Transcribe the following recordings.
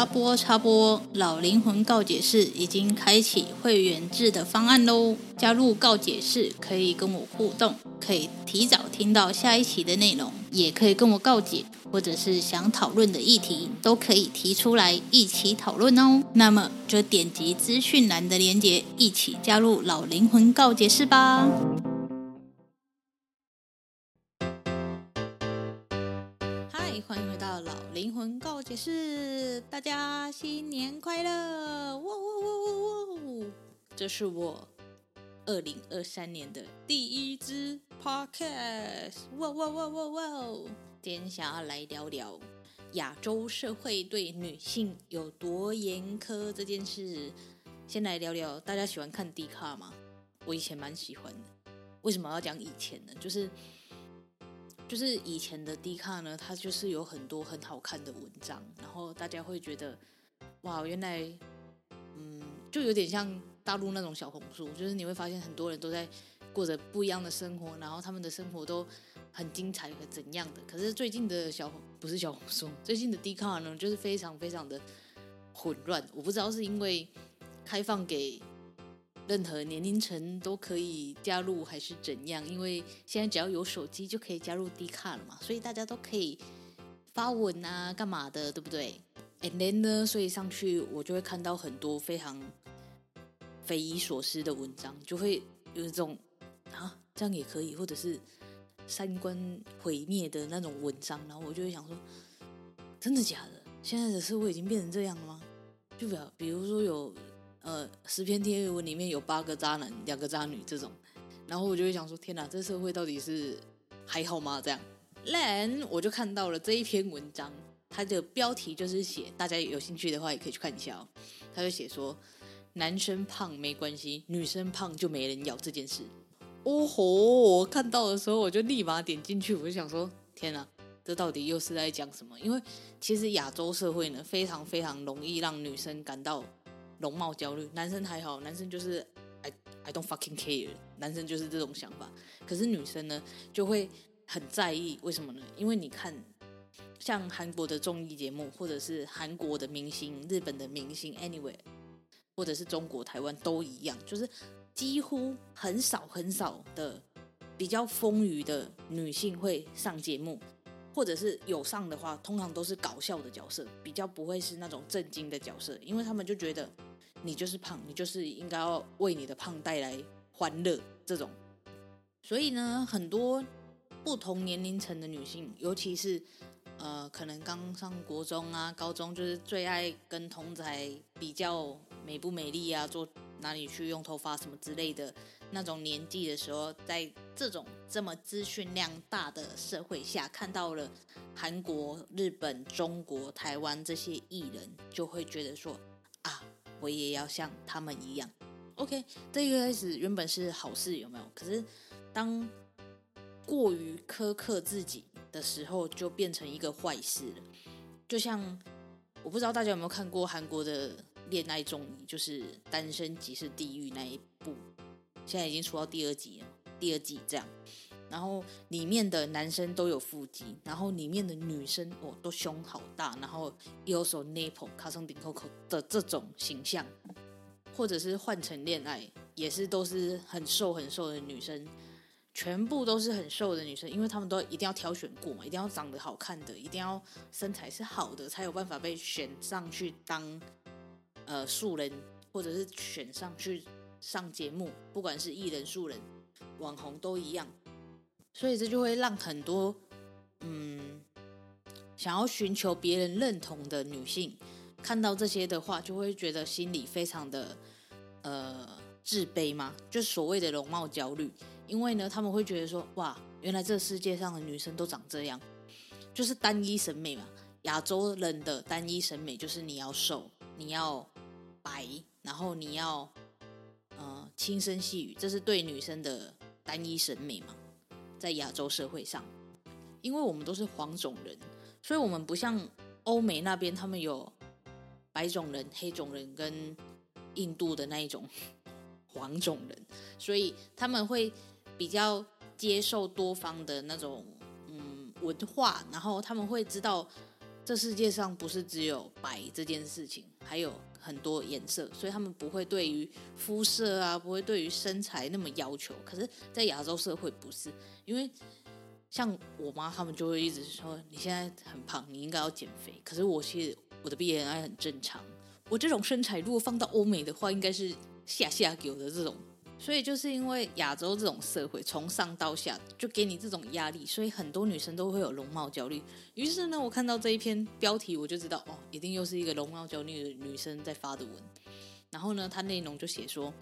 插播插播，老灵魂告解室已经开启会员制的方案喽！加入告解室可以跟我互动，可以提早听到下一期的内容，也可以跟我告解，或者是想讨论的议题都可以提出来一起讨论哦。那么就点击资讯栏的链接，一起加入老灵魂告解室吧！嗨，欢迎回到老灵魂告解室，大家新年快乐！哇哇哇哇哇！这是我二零二三年的第一支 podcast，哇哇哇哇哇！今天想要来聊聊亚洲社会对女性有多严苛这件事。先来聊聊，大家喜欢看 D 卡吗？我以前蛮喜欢的。为什么要讲以前呢？就是。就是以前的 D 卡呢，它就是有很多很好看的文章，然后大家会觉得，哇，原来，嗯，就有点像大陆那种小红书，就是你会发现很多人都在过着不一样的生活，然后他们的生活都很精彩和怎样的。可是最近的小不是小红书，最近的 D 卡呢，就是非常非常的混乱。我不知道是因为开放给。任何年龄层都可以加入还是怎样？因为现在只要有手机就可以加入 D 卡了嘛，所以大家都可以发文啊，干嘛的，对不对？And then 呢，所以上去我就会看到很多非常匪夷所思的文章，就会有一种啊，这样也可以，或者是三观毁灭的那种文章，然后我就会想说，真的假的？现在的社会已经变成这样了吗？就比比如说有。呃，十篇贴文里面有八个渣男，两个渣女这种，然后我就会想说，天哪，这社会到底是还好吗？这样，然我就看到了这一篇文章，它的标题就是写，大家有兴趣的话也可以去看一下哦。他就写说，男生胖没关系，女生胖就没人要这件事。哦吼！我看到的时候我就立马点进去，我就想说，天哪，这到底又是在讲什么？因为其实亚洲社会呢，非常非常容易让女生感到。容貌焦虑，男生还好，男生就是 I I don't fucking care，男生就是这种想法。可是女生呢，就会很在意，为什么呢？因为你看，像韩国的综艺节目，或者是韩国的明星、日本的明星，anyway，或者是中国台湾都一样，就是几乎很少很少的比较丰腴的女性会上节目。或者是有上的话，通常都是搞笑的角色，比较不会是那种正经的角色，因为他们就觉得你就是胖，你就是应该要为你的胖带来欢乐这种。所以呢，很多不同年龄层的女性，尤其是呃，可能刚上国中啊、高中，就是最爱跟同侪比较美不美丽啊，做哪里去用头发什么之类的。那种年纪的时候，在这种这么资讯量大的社会下，看到了韩国、日本、中国、台湾这些艺人，就会觉得说，我也要像他们一样。OK，这一开始原本是好事，有没有？可是当过于苛刻自己的时候，就变成一个坏事了。就像我不知道大家有没有看过韩国的恋爱综艺，就是《单身即是地狱》那一部。现在已经出到第二集了，第二季这样，然后里面的男生都有腹肌，然后里面的女生哦都胸好大，然后右手 nipple 卡上顶扣扣的这种形象，或者是换成恋爱，也是都是很瘦很瘦的女生，全部都是很瘦的女生，因为他们都一定要挑选过嘛，一定要长得好看的，一定要身材是好的，才有办法被选上去当呃素人，或者是选上去。上节目，不管是艺人、素人，网红都一样，所以这就会让很多嗯想要寻求别人认同的女性看到这些的话，就会觉得心里非常的呃自卑嘛，就所谓的容貌焦虑。因为呢，他们会觉得说，哇，原来这世界上的女生都长这样，就是单一审美嘛。亚洲人的单一审美就是你要瘦，你要白，然后你要呃轻声细语，这是对女生的单一审美嘛。在亚洲社会上，因为我们都是黄种人，所以我们不像欧美那边，他们有白种人、黑种人跟印度的那一种 黄种人，所以他们会比较接受多方的那种嗯文化，然后他们会知道。这世界上不是只有白这件事情，还有很多颜色，所以他们不会对于肤色啊，不会对于身材那么要求。可是，在亚洲社会不是，因为像我妈他们就会一直说你现在很胖，你应该要减肥。可是我其实我的 BMI 很正常，我这种身材如果放到欧美的话，应该是下下有的这种。所以就是因为亚洲这种社会从上到下就给你这种压力，所以很多女生都会有容貌焦虑。于是呢，我看到这一篇标题，我就知道哦，一定又是一个容貌焦虑的女生在发的文。然后呢，她内容就写说，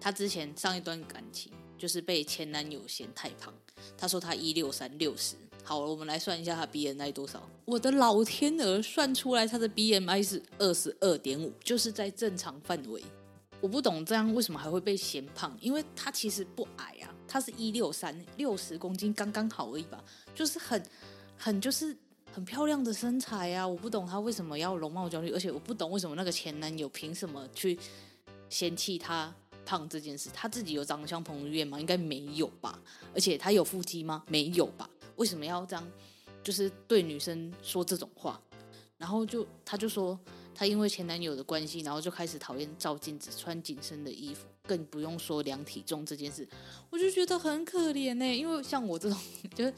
她之前上一段感情就是被前男友嫌太胖。她说她一六三六十。好了，我们来算一下她 BMI 多少。我的老天鹅，算出来她的 BMI 是二十二点五，就是在正常范围。我不懂这样为什么还会被嫌胖，因为他其实不矮啊，他是一六三，六十公斤刚刚好而已吧，就是很很就是很漂亮的身材啊，我不懂他为什么要容貌焦虑，而且我不懂为什么那个前男友凭什么去嫌弃他胖这件事，他自己有长得像彭于晏吗？应该没有吧，而且他有腹肌吗？没有吧，为什么要这样，就是对女生说这种话，然后就他就说。她因为前男友的关系，然后就开始讨厌照镜子、穿紧身的衣服，更不用说量体重这件事。我就觉得很可怜呢，因为像我这种，就是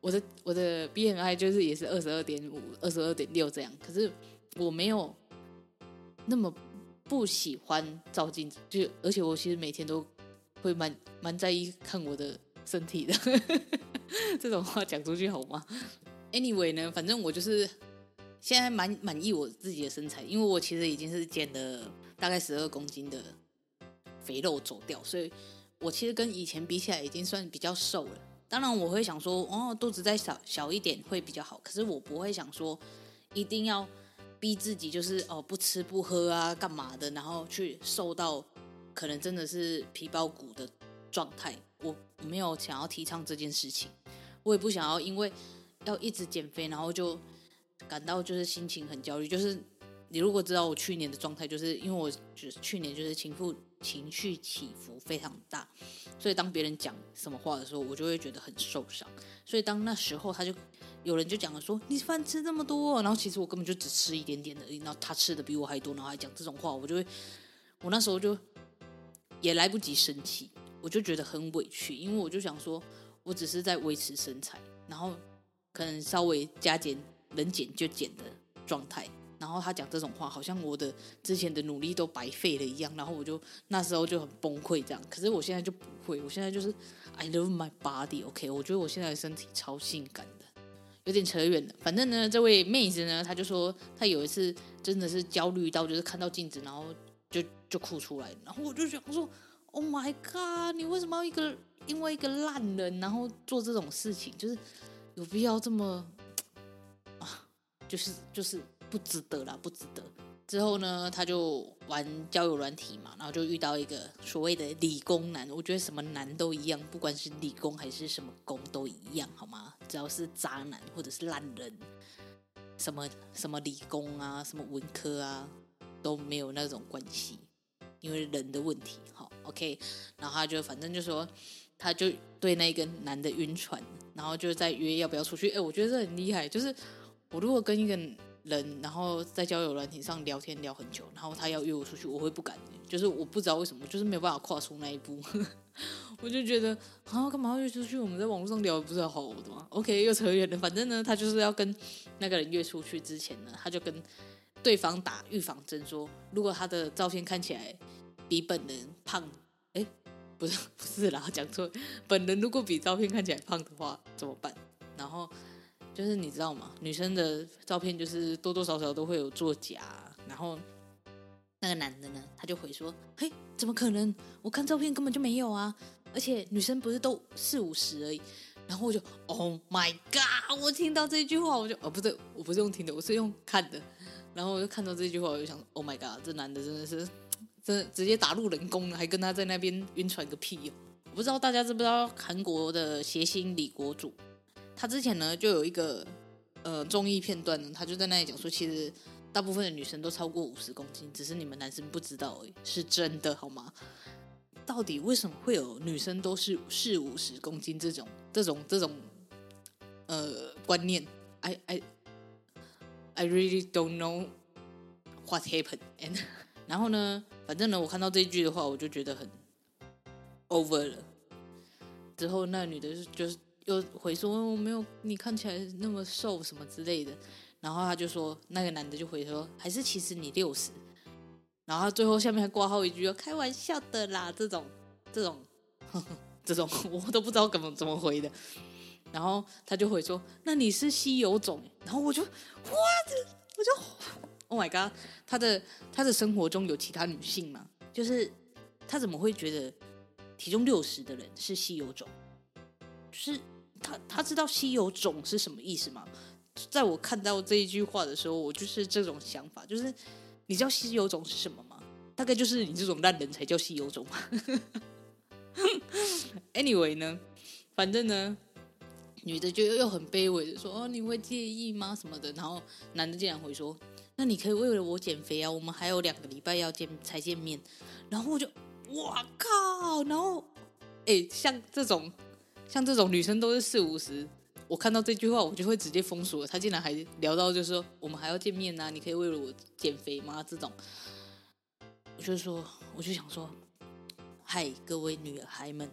我的我的 BMI 就是也是二十二点五、二十二点六这样，可是我没有那么不喜欢照镜子，就而且我其实每天都会蛮蛮在意看我的身体的。这种话讲出去好吗？Anyway 呢，反正我就是。现在蛮满意我自己的身材，因为我其实已经是减了大概十二公斤的肥肉走掉，所以我其实跟以前比起来已经算比较瘦了。当然我会想说，哦，肚子再小小一点会比较好，可是我不会想说一定要逼自己，就是哦不吃不喝啊干嘛的，然后去瘦到可能真的是皮包骨的状态。我没有想要提倡这件事情，我也不想要因为要一直减肥，然后就。感到就是心情很焦虑，就是你如果知道我去年的状态，就是因为我就去年就是情绪情绪起伏非常大，所以当别人讲什么话的时候，我就会觉得很受伤。所以当那时候他就有人就讲了说，你饭吃这么多，然后其实我根本就只吃一点点的，然后他吃的比我还多，然后还讲这种话，我就会我那时候就也来不及生气，我就觉得很委屈，因为我就想说我只是在维持身材，然后可能稍微加减。能减就减的状态，然后他讲这种话，好像我的之前的努力都白费了一样，然后我就那时候就很崩溃这样。可是我现在就不会，我现在就是 I love my body，OK，我觉得我现在的身体超性感的，有点扯远了。反正呢，这位妹子呢，她就说她有一次真的是焦虑到，就是看到镜子，然后就就哭出来，然后我就想说，Oh my god，你为什么要一个因为一个烂人，然后做这种事情？就是有必要这么？就是就是不值得啦，不值得。之后呢，他就玩交友软体嘛，然后就遇到一个所谓的理工男。我觉得什么男都一样，不管是理工还是什么工都一样，好吗？只要是渣男或者是烂人，什么什么理工啊，什么文科啊，都没有那种关系，因为人的问题。好，OK。然后他就反正就说，他就对那个男的晕船，然后就在约要不要出去。哎，我觉得这很厉害，就是。我如果跟一个人，然后在交友软体上聊天聊很久，然后他要约我出去，我会不敢，就是我不知道为什么，就是没有办法跨出那一步。我就觉得啊，干嘛要约出去？我们在网络上聊不是好的吗？OK，又扯远了。反正呢，他就是要跟那个人约出去之前呢，他就跟对方打预防针，说如果他的照片看起来比本人胖，哎，不是不是啦，讲错。本人如果比照片看起来胖的话怎么办？然后就是你知道吗？女生的照片就是多多少少都会有作假。然后那个男的呢，他就回说：“嘿，怎么可能？我看照片根本就没有啊！而且女生不是都四五十而已。”然后我就：“Oh my god！” 我听到这句话，我就哦，不对，我不是用听的，我是用看的。然后我就看到这句话，我就想：“Oh my god！” 这男的真的是。真的直接打入人工了，还跟他在那边晕船个屁哦！我不知道大家知不知道韩国的谐星李国主，他之前呢就有一个呃综艺片段呢，他就在那里讲说，其实大部分的女生都超过五十公斤，只是你们男生不知道而已，是真的好吗？到底为什么会有女生都是四五十公斤这种这种这种呃观念？I I I really don't know what happened and 然后呢，反正呢，我看到这一句的话，我就觉得很 over 了。之后那女的就是又回说：“我没有你看起来那么瘦什么之类的。”然后他就说：“那个男的就回说，还是其实你六十。”然后他最后下面还挂号一句：“开玩笑的啦，这种这种呵呵这种我都不知道怎么怎么回的。”然后他就回说：“那你是稀有种。”然后我就哇我就。Oh my god，他的他的生活中有其他女性吗？就是他怎么会觉得体重六十的人是稀有种？就是他他知道稀有种是什么意思吗？在我看到这一句话的时候，我就是这种想法，就是你知道稀有种是什么吗？大概就是你这种烂人才叫稀有种嘛。Anyway 呢，反正呢，女的就又很卑微的说：“哦，你会介意吗？什么的？”然后男的竟然会说。那你可以为了我减肥啊！我们还有两个礼拜要见才见面，然后我就，哇靠！然后，哎，像这种，像这种女生都是四五十，我看到这句话我就会直接封锁了。他竟然还聊到就是说我们还要见面啊！你可以为了我减肥吗？这种，我就说，我就想说，嗨，各位女孩们，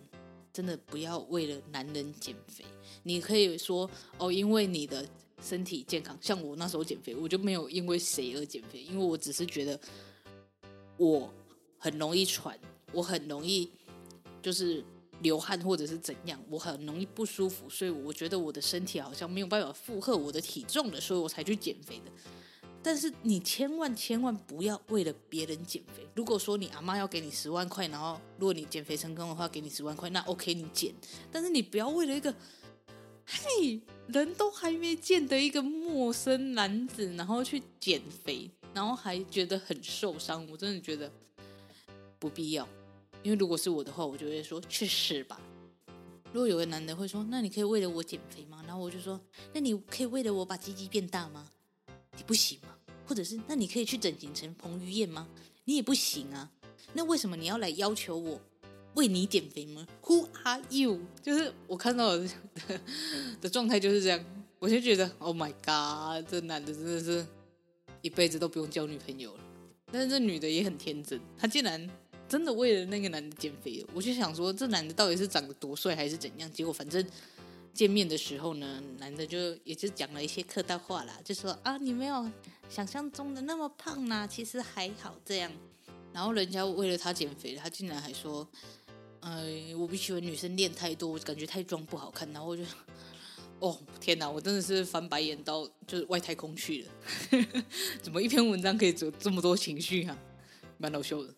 真的不要为了男人减肥。你可以说哦，因为你的。身体健康，像我那时候减肥，我就没有因为谁而减肥，因为我只是觉得我很容易喘，我很容易就是流汗或者是怎样，我很容易不舒服，所以我觉得我的身体好像没有办法负荷我的体重了，所以我才去减肥的。但是你千万千万不要为了别人减肥。如果说你阿妈要给你十万块，然后如果你减肥成功的话，给你十万块，那 OK 你减，但是你不要为了一个。嘿，人都还没见的一个陌生男子，然后去减肥，然后还觉得很受伤，我真的觉得不必要。因为如果是我的话，我就会说去死吧。如果有个男的会说，那你可以为了我减肥吗？然后我就说，那你可以为了我把鸡鸡变大吗？你不行吗？或者是，那你可以去整形成彭于晏吗？你也不行啊。那为什么你要来要求我？为你减肥吗？Who are you？就是我看到的的状态就是这样，我就觉得 Oh my God，这男的真的是一辈子都不用交女朋友了。但是这女的也很天真，她竟然真的为了那个男的减肥。我就想说，这男的到底是长得多帅还是怎样？结果反正见面的时候呢，男的就也就讲了一些客套话啦，就说啊，你没有想象中的那么胖啦，其实还好这样。然后人家为了他减肥，他竟然还说。哎，我不喜欢女生练太多，我感觉太壮不好看。然后我就，哦天哪，我真的是翻白眼到就是外太空去了。怎么一篇文章可以走这么多情绪啊？蛮搞笑的。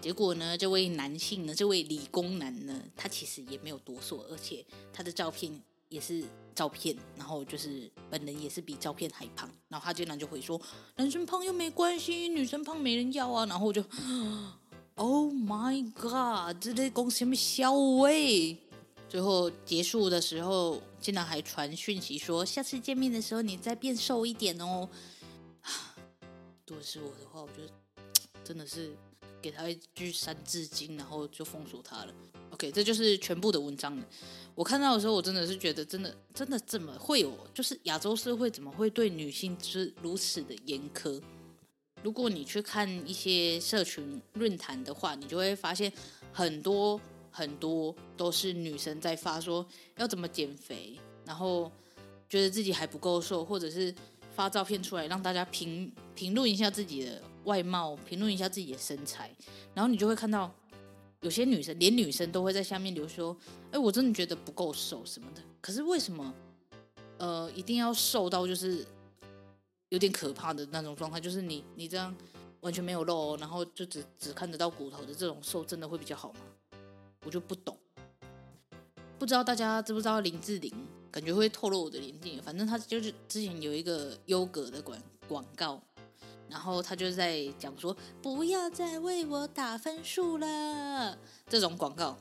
结果呢，这位男性呢，这位理工男呢，他其实也没有多瘦，而且他的照片也是照片，然后就是本人也是比照片还胖。然后他竟然就会说，男生胖又没关系，女生胖没人要啊。然后就。Oh my god！这在公司什么笑喂？最后结束的时候，竟然还传讯息说，下次见面的时候你再变瘦一点哦。啊 如果是我的话，我觉得真的是给他一句三字经，然后就封锁他了。OK，这就是全部的文章了。我看到的时候，我真的是觉得，真的真的怎么会有？就是亚洲社会怎么会对女性是如此的严苛？如果你去看一些社群论坛的话，你就会发现很多很多都是女生在发说要怎么减肥，然后觉得自己还不够瘦，或者是发照片出来让大家评评论一下自己的外貌，评论一下自己的身材，然后你就会看到有些女生连女生都会在下面留说：“哎，我真的觉得不够瘦什么的。”可是为什么呃一定要瘦到就是有点可怕的那种状态？就是你你这样完全没有肉，然后就只只看得到骨头的这种瘦，真的会比较好吗？我就不懂。不知道大家知不知道林志玲？感觉会透露我的年纪。反正他就是之前有一个优格的广广告。然后他就在讲说，不要再为我打分数了这种广告。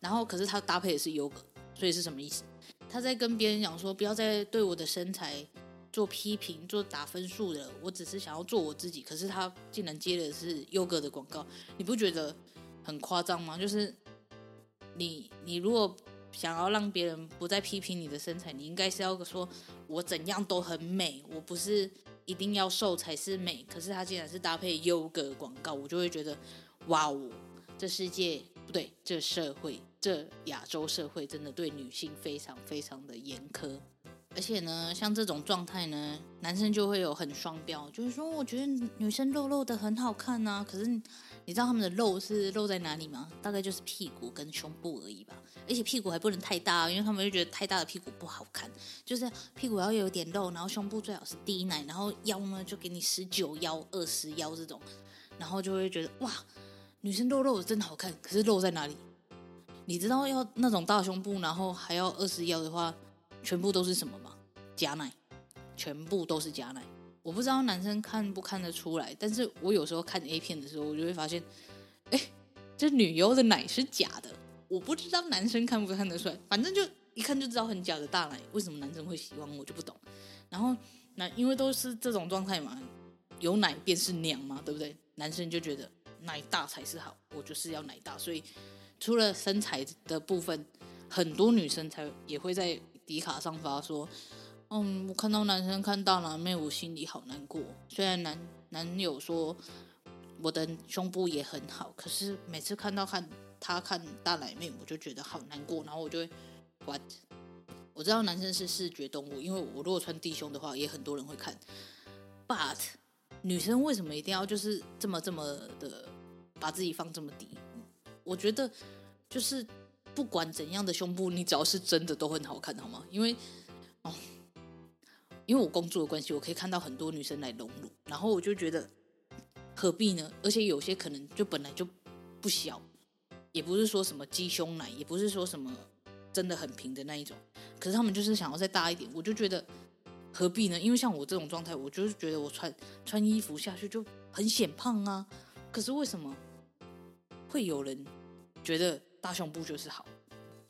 然后可是他搭配的是优格，所以是什么意思？他在跟别人讲说，不要再对我的身材做批评、做打分数了。我只是想要做我自己。可是他竟然接的是优格的广告，你不觉得很夸张吗？就是你你如果想要让别人不再批评你的身材，你应该是要说我怎样都很美，我不是。一定要瘦才是美，可是他竟然是搭配优格广告，我就会觉得，哇哦，这世界不对，这社会，这亚洲社会真的对女性非常非常的严苛。而且呢，像这种状态呢，男生就会有很双标，就是说，我觉得女生肉肉的很好看呐，可是你知道他们的肉是肉在哪里吗？大概就是屁股跟胸部而已吧。而且屁股还不能太大，因为他们就觉得太大的屁股不好看，就是屁股要有点肉，然后胸部最好是低奶，然后腰呢就给你十九腰、二十腰这种，然后就会觉得哇，女生肉肉的真好看。可是肉在哪里？你知道要那种大胸部，然后还要二十腰的话。全部都是什么吗？假奶，全部都是假奶。我不知道男生看不看得出来，但是我有时候看 A 片的时候，我就会发现，哎，这女优的奶是假的。我不知道男生看不看得出来，反正就一看就知道很假的大奶。为什么男生会喜欢？我就不懂。然后那因为都是这种状态嘛，有奶便是娘嘛，对不对？男生就觉得奶大才是好，我就是要奶大。所以除了身材的部分，很多女生才也会在。迪卡上发说，嗯，我看到男生看大奶妹，我心里好难过。虽然男男友说我的胸部也很好，可是每次看到看他看大奶妹，我就觉得好难过。然后我就会，what？我知道男生是视觉动物，因为我如果穿低胸的话，也很多人会看。But 女生为什么一定要就是这么这么的把自己放这么低？我觉得就是。不管怎样的胸部，你只要是真的都很好看，好吗？因为哦，因为我工作的关系，我可以看到很多女生来隆乳，然后我就觉得何必呢？而且有些可能就本来就不小，也不是说什么鸡胸奶，也不是说什么真的很平的那一种，可是他们就是想要再大一点，我就觉得何必呢？因为像我这种状态，我就是觉得我穿穿衣服下去就很显胖啊。可是为什么会有人觉得？大胸部就是好，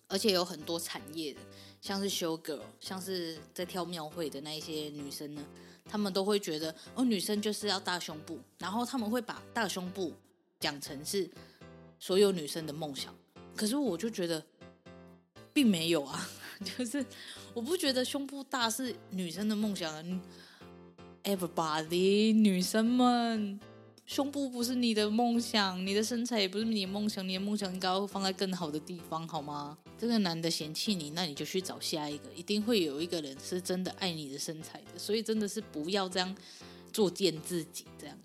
而且有很多产业的，像是修 girl，像是在跳庙会的那一些女生呢，她们都会觉得哦，女生就是要大胸部，然后他们会把大胸部讲成是所有女生的梦想。可是我就觉得并没有啊，就是我不觉得胸部大是女生的梦想啊，everybody 女生们。胸部不是你的梦想，你的身材也不是你的梦想，你的梦想应该要放在更好的地方，好吗？这个男的嫌弃你，那你就去找下一个，一定会有一个人是真的爱你的身材的，所以真的是不要这样作贱自己，这样。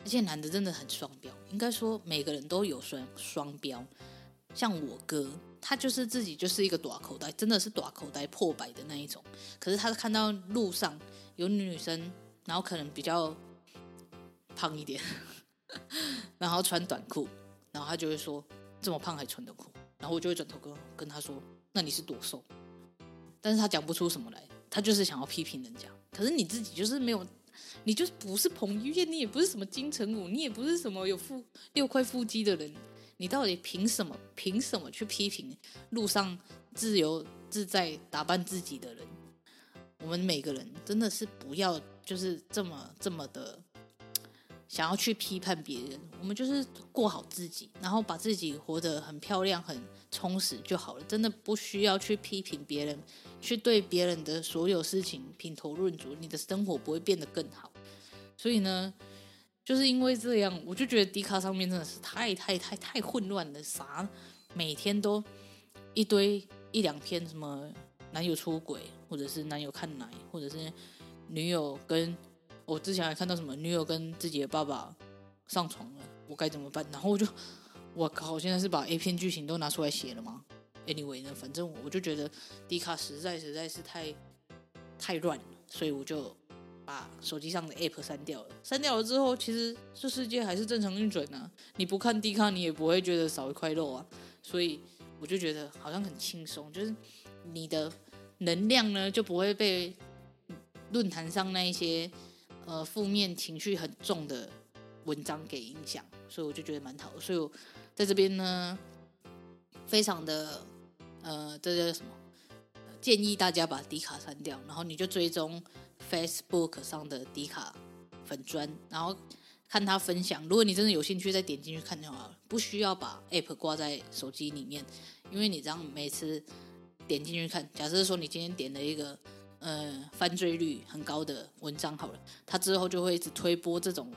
而且男的真的很双标，应该说每个人都有双双标。像我哥，他就是自己就是一个大口袋，真的是大口袋破百的那一种。可是他看到路上有女生，然后可能比较。胖一点，然后穿短裤，然后他就会说这么胖还穿短裤，然后我就会转头跟跟他说，那你是多瘦？但是他讲不出什么来，他就是想要批评人家。可是你自己就是没有，你就是不是彭于晏，你也不是什么金城武，你也不是什么有腹六块腹肌的人，你到底凭什么？凭什么去批评路上自由自在打扮自己的人？我们每个人真的是不要就是这么这么的。想要去批判别人，我们就是过好自己，然后把自己活得很漂亮、很充实就好了。真的不需要去批评别人，去对别人的所有事情品头论足，你的生活不会变得更好。所以呢，就是因为这样，我就觉得迪卡上面真的是太太太太混乱了，啥每天都一堆一两篇什么男友出轨，或者是男友看奶，或者是女友跟。我之前还看到什么女友跟自己的爸爸上床了，我该怎么办？然后我就我靠，现在是把 A 片剧情都拿出来写了吗？Anyway 呢，反正我就觉得 D 卡实在实在是太太乱了，所以我就把手机上的 App 删掉了。删掉了之后，其实这世界还是正常运转呢。你不看 D 卡，你也不会觉得少一块肉啊。所以我就觉得好像很轻松，就是你的能量呢就不会被论坛上那一些呃负面情绪很重的文章给影响，所以我就觉得蛮好。所以我在这边呢，非常的呃，这叫什么？建议大家把 D 卡删掉，然后你就追踪 Facebook 上的 D 卡粉专，然后。看他分享，如果你真的有兴趣，再点进去看就好了，不需要把 app 挂在手机里面，因为你这样每次点进去看，假设说你今天点了一个呃犯罪率很高的文章好了，他之后就会一直推播这种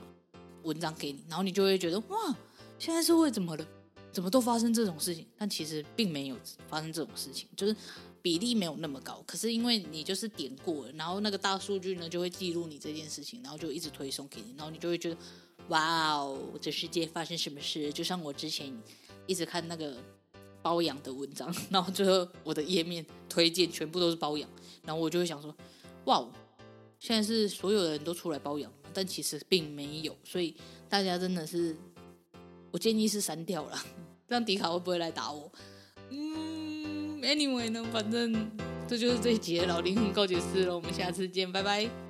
文章给你，然后你就会觉得哇，现在社会怎么了？怎么都发生这种事情？但其实并没有发生这种事情，就是。比例没有那么高，可是因为你就是点过了，然后那个大数据呢就会记录你这件事情，然后就一直推送给你，然后你就会觉得，哇哦，这世界发生什么事？就像我之前一直看那个包养的文章，然后最后我的页面推荐全部都是包养，然后我就会想说，哇哦，现在是所有的人都出来包养，但其实并没有，所以大家真的是，我建议是删掉了，这样迪卡会不会来打我？嗯。Anyway 呢，反正这就是这一集的老灵魂告解室了。我们下次见，拜拜。